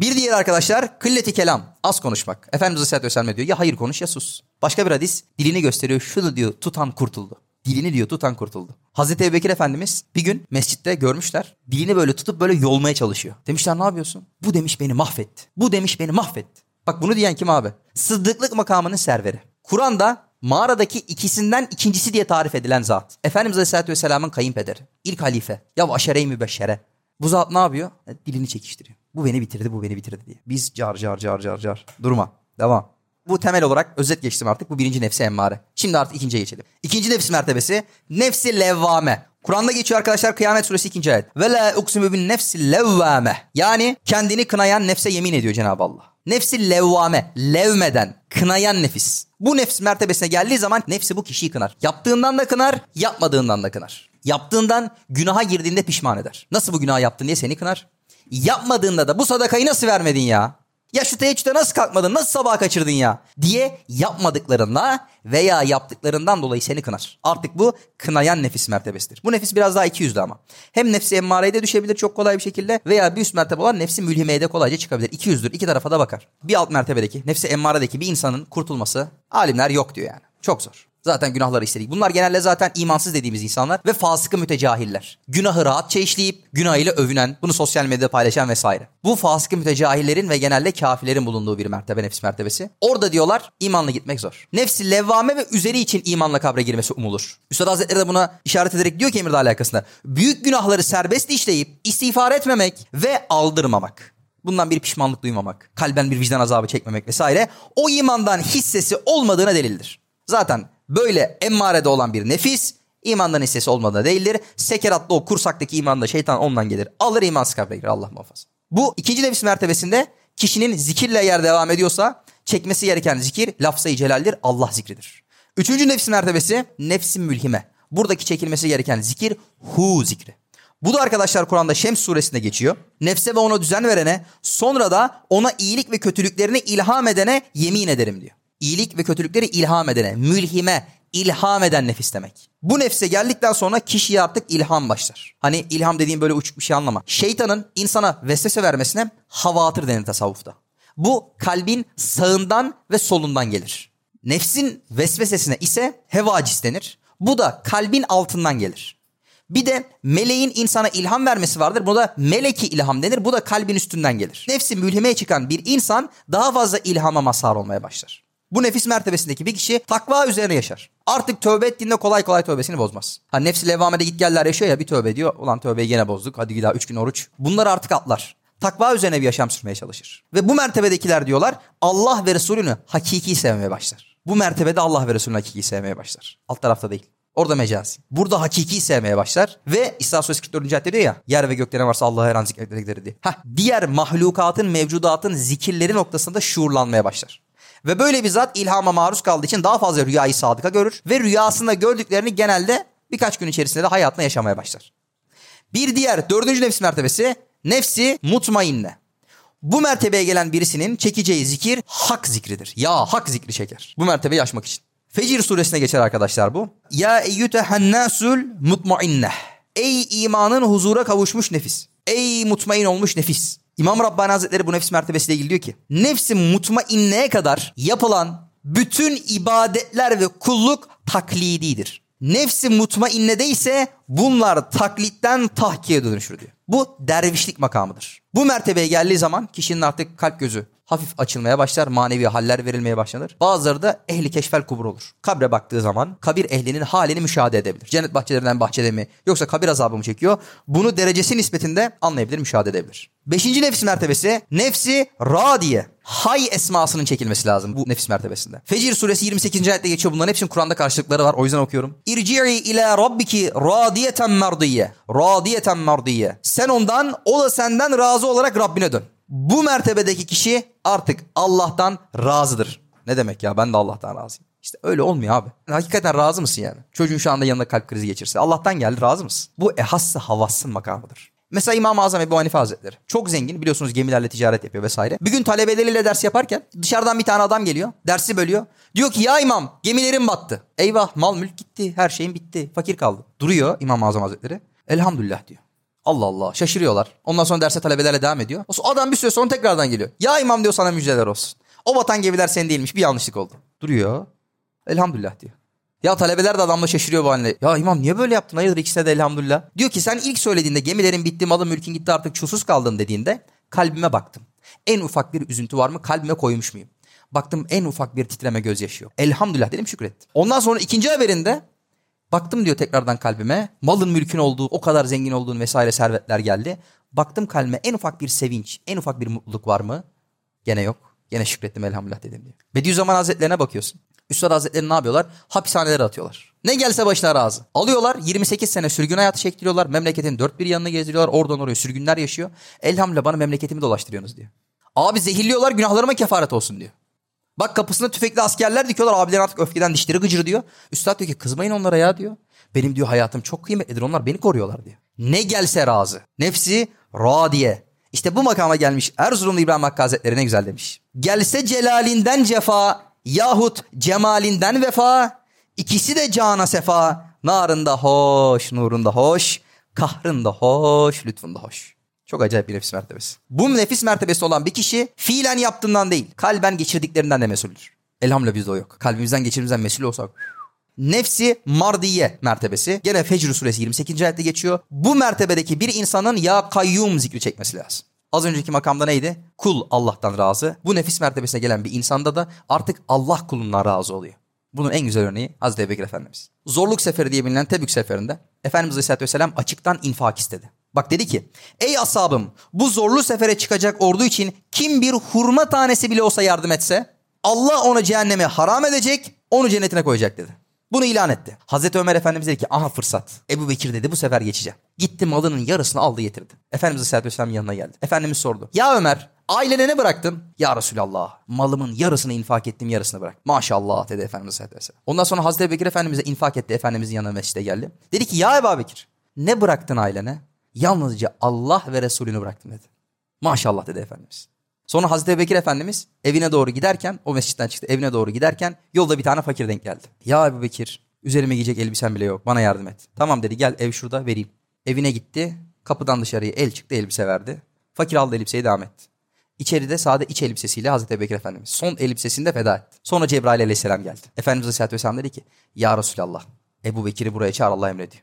Bir diğer arkadaşlar kılleti kelam. Az konuşmak. Efendimiz Aleyhisselatü Vesselam diyor ya hayır konuş ya sus. Başka bir hadis dilini gösteriyor. Şunu diyor tutan kurtuldu. Dilini diyor tutan kurtuldu. Hazreti Ebubekir Efendimiz bir gün mescitte görmüşler. Dilini böyle tutup böyle yolmaya çalışıyor. Demişler ne yapıyorsun? Bu demiş beni mahvetti. Bu demiş beni mahvetti. Bak bunu diyen kim abi? Sıddıklık makamının serveri. Kur'an'da mağaradaki ikisinden ikincisi diye tarif edilen zat. Efendimiz Aleyhisselatü Vesselam'ın kayınpederi. İlk halife. Ya aşere-i mübeşşere. Bu zat ne yapıyor? E, dilini çekiştiriyor. Bu beni bitirdi, bu beni bitirdi diye. Biz car car car car car. Durma. Devam. Bu temel olarak özet geçtim artık. Bu birinci nefsi emmare. Şimdi artık ikinciye geçelim. İkinci nefis mertebesi nefsi levvame. Kur'an'da geçiyor arkadaşlar Kıyamet Suresi 2. ayet. Ve la uksimu bin nefsi levvame. Yani kendini kınayan nefse yemin ediyor Cenab-ı Allah. Nefsi levvame, levmeden, kınayan nefis. Bu nefs mertebesine geldiği zaman nefsi bu kişiyi kınar. Yaptığından da kınar, yapmadığından da kınar. Yaptığından günaha girdiğinde pişman eder. Nasıl bu günah yaptın diye seni kınar. Yapmadığında da bu sadakayı nasıl vermedin ya? Ya şu teheccüde nasıl kalkmadın, nasıl sabaha kaçırdın ya? Diye yapmadıklarınla veya yaptıklarından dolayı seni kınar. Artık bu kınayan nefis mertebesidir. Bu nefis biraz daha iki yüzlü ama. Hem nefsi emmareye de düşebilir çok kolay bir şekilde veya bir üst mertebe olan nefsi mülhimeye de kolayca çıkabilir. İki yüzdür, iki tarafa da bakar. Bir alt mertebedeki, nefsi emmaredeki bir insanın kurtulması alimler yok diyor yani. Çok zor. Zaten günahları işledik. Bunlar genelde zaten imansız dediğimiz insanlar ve fasıkı mütecahiller. Günahı rahatça işleyip günahıyla övünen, bunu sosyal medyada paylaşan vesaire. Bu fasıkı mütecahillerin ve genelde kafirlerin bulunduğu bir mertebe nefis mertebesi. Orada diyorlar imanla gitmek zor. Nefsi levvame ve üzeri için imanla kabre girmesi umulur. Üstad Hazretleri de buna işaret ederek diyor ki Emirdağ alakasında. Büyük günahları serbest işleyip istiğfar etmemek ve aldırmamak. Bundan bir pişmanlık duymamak, kalben bir vicdan azabı çekmemek vesaire o imandan hissesi olmadığına delildir. Zaten Böyle emmarede olan bir nefis imandan hissesi olmadığı değildir. Sekeratlı o kursaktaki imanda şeytan ondan gelir. Alır iman girer Allah muhafaza. Bu ikinci nefis mertebesinde kişinin zikirle yer devam ediyorsa çekmesi gereken zikir lafzayı celaldir Allah zikridir. Üçüncü nefis mertebesi nefsin mülhime. Buradaki çekilmesi gereken zikir hu zikri. Bu da arkadaşlar Kur'an'da Şems suresinde geçiyor. Nefse ve ona düzen verene sonra da ona iyilik ve kötülüklerini ilham edene yemin ederim diyor iyilik ve kötülükleri ilham edene, mülhime, ilham eden nefis demek. Bu nefse geldikten sonra kişiye artık ilham başlar. Hani ilham dediğim böyle uçuk bir şey anlama. Şeytanın insana vesvese vermesine havatır denir tasavvufta. Bu kalbin sağından ve solundan gelir. Nefsin vesvesesine ise hevacis denir. Bu da kalbin altından gelir. Bir de meleğin insana ilham vermesi vardır. Bu da meleki ilham denir. Bu da kalbin üstünden gelir. Nefsi mülhimeye çıkan bir insan daha fazla ilhama mazhar olmaya başlar. Bu nefis mertebesindeki bir kişi takva üzerine yaşar. Artık tövbe ettiğinde kolay kolay tövbesini bozmaz. Hani nefsi levamede git geller yaşıyor ya bir tövbe diyor. Ulan tövbeyi gene bozduk. Hadi daha üç gün oruç. Bunlar artık atlar. Takva üzerine bir yaşam sürmeye çalışır. Ve bu mertebedekiler diyorlar Allah ve Resulünü hakiki sevmeye başlar. Bu mertebede Allah ve Resulünü hakiki sevmeye başlar. Alt tarafta değil. Orada mecazi. Burada hakiki sevmeye başlar. Ve İsra Suresi 44. ayette diyor ya yer ve gökte ne varsa Allah'a her an zikretmektedir diye. Heh, diğer mahlukatın, mevcudatın zikirleri noktasında şuurlanmaya başlar. Ve böyle bir zat ilhama maruz kaldığı için daha fazla rüyayı sadıka görür. Ve rüyasında gördüklerini genelde birkaç gün içerisinde de hayatına yaşamaya başlar. Bir diğer dördüncü nefs mertebesi nefsi mutmainne. Bu mertebeye gelen birisinin çekeceği zikir hak zikridir. Ya hak zikri çeker. Bu mertebeyi aşmak için. Fecir suresine geçer arkadaşlar bu. Ya eyyütehennasul mutmainne. Ey imanın huzura kavuşmuş nefis. Ey mutmain olmuş nefis. İmam Rabbani Hazretleri bu nefis mertebesiyle ilgili diyor ki nefsi mutmainneye kadar yapılan bütün ibadetler ve kulluk taklididir. Nefsi mutmainnede ise bunlar taklitten tahkiye dönüşür diyor. Bu dervişlik makamıdır. Bu mertebeye geldiği zaman kişinin artık kalp gözü hafif açılmaya başlar. Manevi haller verilmeye başlanır. Bazıları da ehli keşfel kubur olur. Kabre baktığı zaman kabir ehlinin halini müşahede edebilir. Cennet bahçelerinden bahçede mi yoksa kabir azabı mı çekiyor? Bunu derecesi nispetinde anlayabilir, müşahede edebilir. Beşinci nefis mertebesi nefsi radiye. Hay esmasının çekilmesi lazım bu nefis mertebesinde. Fecir suresi 28. ayette geçiyor. Bunların hepsinin Kur'an'da karşılıkları var. O yüzden okuyorum. İrci'i ila rabbiki radiyeten merdiye. Radiyeten merdiye. Sen ondan, o da senden razı olarak Rabbine dön. Bu mertebedeki kişi artık Allah'tan razıdır. Ne demek ya ben de Allah'tan razıyım. İşte öyle olmuyor abi. Hakikaten razı mısın yani? Çocuğun şu anda yanında kalp krizi geçirse. Allah'tan geldi razı mısın? Bu ehassa havassın makamıdır. Mesela İmam-ı Azam Ebu Hanife Hazretleri. Çok zengin biliyorsunuz gemilerle ticaret yapıyor vesaire. Bir gün talebeleriyle ders yaparken dışarıdan bir tane adam geliyor. Dersi bölüyor. Diyor ki ya imam gemilerim battı. Eyvah mal mülk gitti. Her şeyin bitti. Fakir kaldı. Duruyor İmam-ı Azam Hazretleri. Elhamdülillah diyor. Allah Allah şaşırıyorlar. Ondan sonra derse talebelerle devam ediyor. O adam bir süre sonra tekrardan geliyor. Ya imam diyor sana müjdeler olsun. O batan gemiler senin değilmiş bir yanlışlık oldu. Duruyor. Elhamdülillah diyor. Ya talebeler de adamla şaşırıyor bu haline. Ya imam niye böyle yaptın? Hayırdır ikisine de elhamdülillah. Diyor ki sen ilk söylediğinde gemilerin bitti, malın mülkün gitti artık çulsuz kaldın dediğinde kalbime baktım. En ufak bir üzüntü var mı? Kalbime koymuş muyum? Baktım en ufak bir titreme göz yaşıyor. Elhamdülillah dedim şükrettim. Ondan sonra ikinci haberinde baktım diyor tekrardan kalbime. Malın mülkün olduğu, o kadar zengin olduğun vesaire servetler geldi. Baktım kalbime en ufak bir sevinç, en ufak bir mutluluk var mı? Gene yok. Gene şükrettim elhamdülillah dedim diyor. Bediüzzaman Hazretlerine bakıyorsun. Üstad Hazretleri ne yapıyorlar? Hapishanelere atıyorlar. Ne gelse başına razı. Alıyorlar 28 sene sürgün hayatı çektiriyorlar. Memleketin dört bir yanını gezdiriyorlar. Oradan oraya sürgünler yaşıyor. Elhamdülillah bana memleketimi dolaştırıyorsunuz diyor. Abi zehirliyorlar günahlarıma kefaret olsun diyor. Bak kapısında tüfekli askerler dikiyorlar. Abilerin artık öfkeden dişleri gıcır diyor. Üstad diyor ki kızmayın onlara ya diyor. Benim diyor hayatım çok kıymetlidir. Onlar beni koruyorlar diyor. Ne gelse razı. Nefsi radiye. İşte bu makama gelmiş Erzurumlu İbrahim Hakkı Hazretleri ne güzel demiş. Gelse celalinden cefa yahut cemalinden vefa ikisi de cana sefa narında hoş nurunda hoş kahrında hoş lütfunda hoş. Çok acayip bir nefis mertebesi. Bu nefis mertebesi olan bir kişi fiilen yaptığından değil kalben geçirdiklerinden de mesuldür. Elhamdülillah bizde o yok. Kalbimizden geçirimizden mesul olsak Nefsi mardiye mertebesi. Gene Fecr suresi 28. ayette geçiyor. Bu mertebedeki bir insanın ya kayyum zikri çekmesi lazım. Az önceki makamda neydi? Kul Allah'tan razı. Bu nefis mertebesine gelen bir insanda da artık Allah kulundan razı oluyor. Bunun en güzel örneği Hazreti Ebubekir Efendimiz. Zorluk seferi diye bilinen Tebük seferinde Efendimiz Aleyhisselatü Vesselam açıktan infak istedi. Bak dedi ki ey ashabım bu zorlu sefere çıkacak ordu için kim bir hurma tanesi bile olsa yardım etse Allah onu cehenneme haram edecek onu cennetine koyacak dedi. Bunu ilan etti. Hazreti Ömer Efendimiz dedi ki aha fırsat. Ebu Bekir dedi bu sefer geçeceğim. Gitti malının yarısını aldı getirdi. Efendimiz Aleyhisselatü Vesselam yanına geldi. Efendimiz sordu. Ya Ömer ailene ne bıraktın? Ya Resulallah malımın yarısını infak ettim yarısını bırak. Maşallah dedi Efendimiz Aleyhisselatü Vesselam. Ondan sonra Hazreti Bekir Efendimiz'e infak etti. Efendimizin yanına mescide geldi. Dedi ki ya Ebu Bekir ne bıraktın ailene? Yalnızca Allah ve Resulünü bıraktım dedi. Maşallah dedi Efendimiz. Sonra Hazreti Bekir Efendimiz evine doğru giderken o mescitten çıktı evine doğru giderken yolda bir tane fakir denk geldi. Ya Ebu Bekir üzerime giyecek elbisem bile yok bana yardım et. Tamam dedi gel ev şurada vereyim. Evine gitti kapıdan dışarıya el çıktı elbise verdi. Fakir aldı elbiseyi devam etti. İçeride sade iç elbisesiyle Hazreti Bekir Efendimiz son elbisesini de feda etti. Sonra Cebrail aleyhisselam geldi. Efendimiz Aleyhisselatü Vesselam dedi ki Ya Resulallah Ebu Bekir'i buraya çağır Allah emrediyor.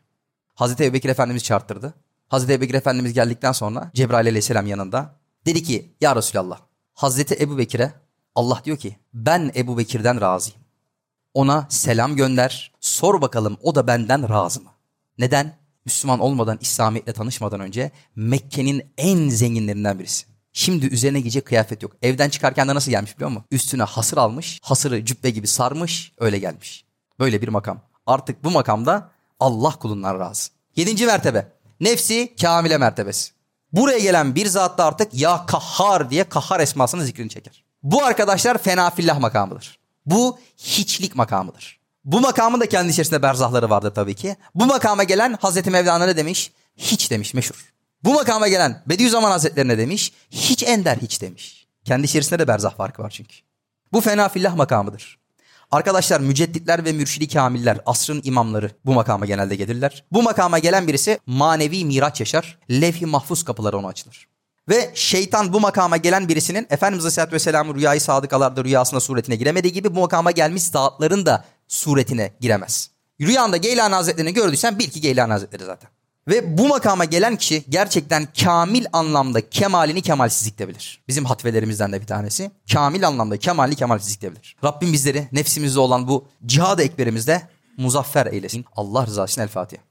Hazreti Ebu Bekir Efendimiz çağırttırdı. Hazreti Ebu Bekir Efendimiz geldikten sonra Cebrail aleyhisselam yanında Dedi ki ya Resulallah Hazreti Ebu Bekir'e Allah diyor ki ben Ebu Bekir'den razıyım. Ona selam gönder sor bakalım o da benden razı mı? Neden? Müslüman olmadan İslamiyetle tanışmadan önce Mekke'nin en zenginlerinden birisi. Şimdi üzerine giyecek kıyafet yok. Evden çıkarken de nasıl gelmiş biliyor musun? Üstüne hasır almış, hasırı cübbe gibi sarmış, öyle gelmiş. Böyle bir makam. Artık bu makamda Allah kulundan razı. Yedinci mertebe. Nefsi kamile mertebesi. Buraya gelen bir zat da artık ya kahhar diye kahhar esmasını zikrini çeker. Bu arkadaşlar fenafillah makamıdır. Bu hiçlik makamıdır. Bu makamın da kendi içerisinde berzahları vardır tabii ki. Bu makama gelen Hazreti Mevlana ne demiş? Hiç demiş meşhur. Bu makama gelen Bediüzzaman Hazretleri ne demiş? Hiç ender hiç demiş. Kendi içerisinde de berzah farkı var çünkü. Bu fenafillah makamıdır. Arkadaşlar mücedditler ve mürşidi kamiller, asrın imamları bu makama genelde gelirler. Bu makama gelen birisi manevi miraç yaşar. Levh-i mahfuz kapıları ona açılır. Ve şeytan bu makama gelen birisinin Efendimiz Aleyhisselatü Vesselam'ın rüyayı sadıkalarda rüyasına suretine giremediği gibi bu makama gelmiş zatların da suretine giremez. Rüyanda Geylani Hazretleri'ni gördüysen bil ki Geylani Hazretleri zaten. Ve bu makama gelen kişi gerçekten kamil anlamda kemalini kemalsizlikte bilir. Bizim hatvelerimizden de bir tanesi. Kamil anlamda kemalini kemalsizlikte bilir. Rabbim bizleri nefsimizde olan bu cihad ekberimizde muzaffer eylesin. Allah rızası için El Fatiha.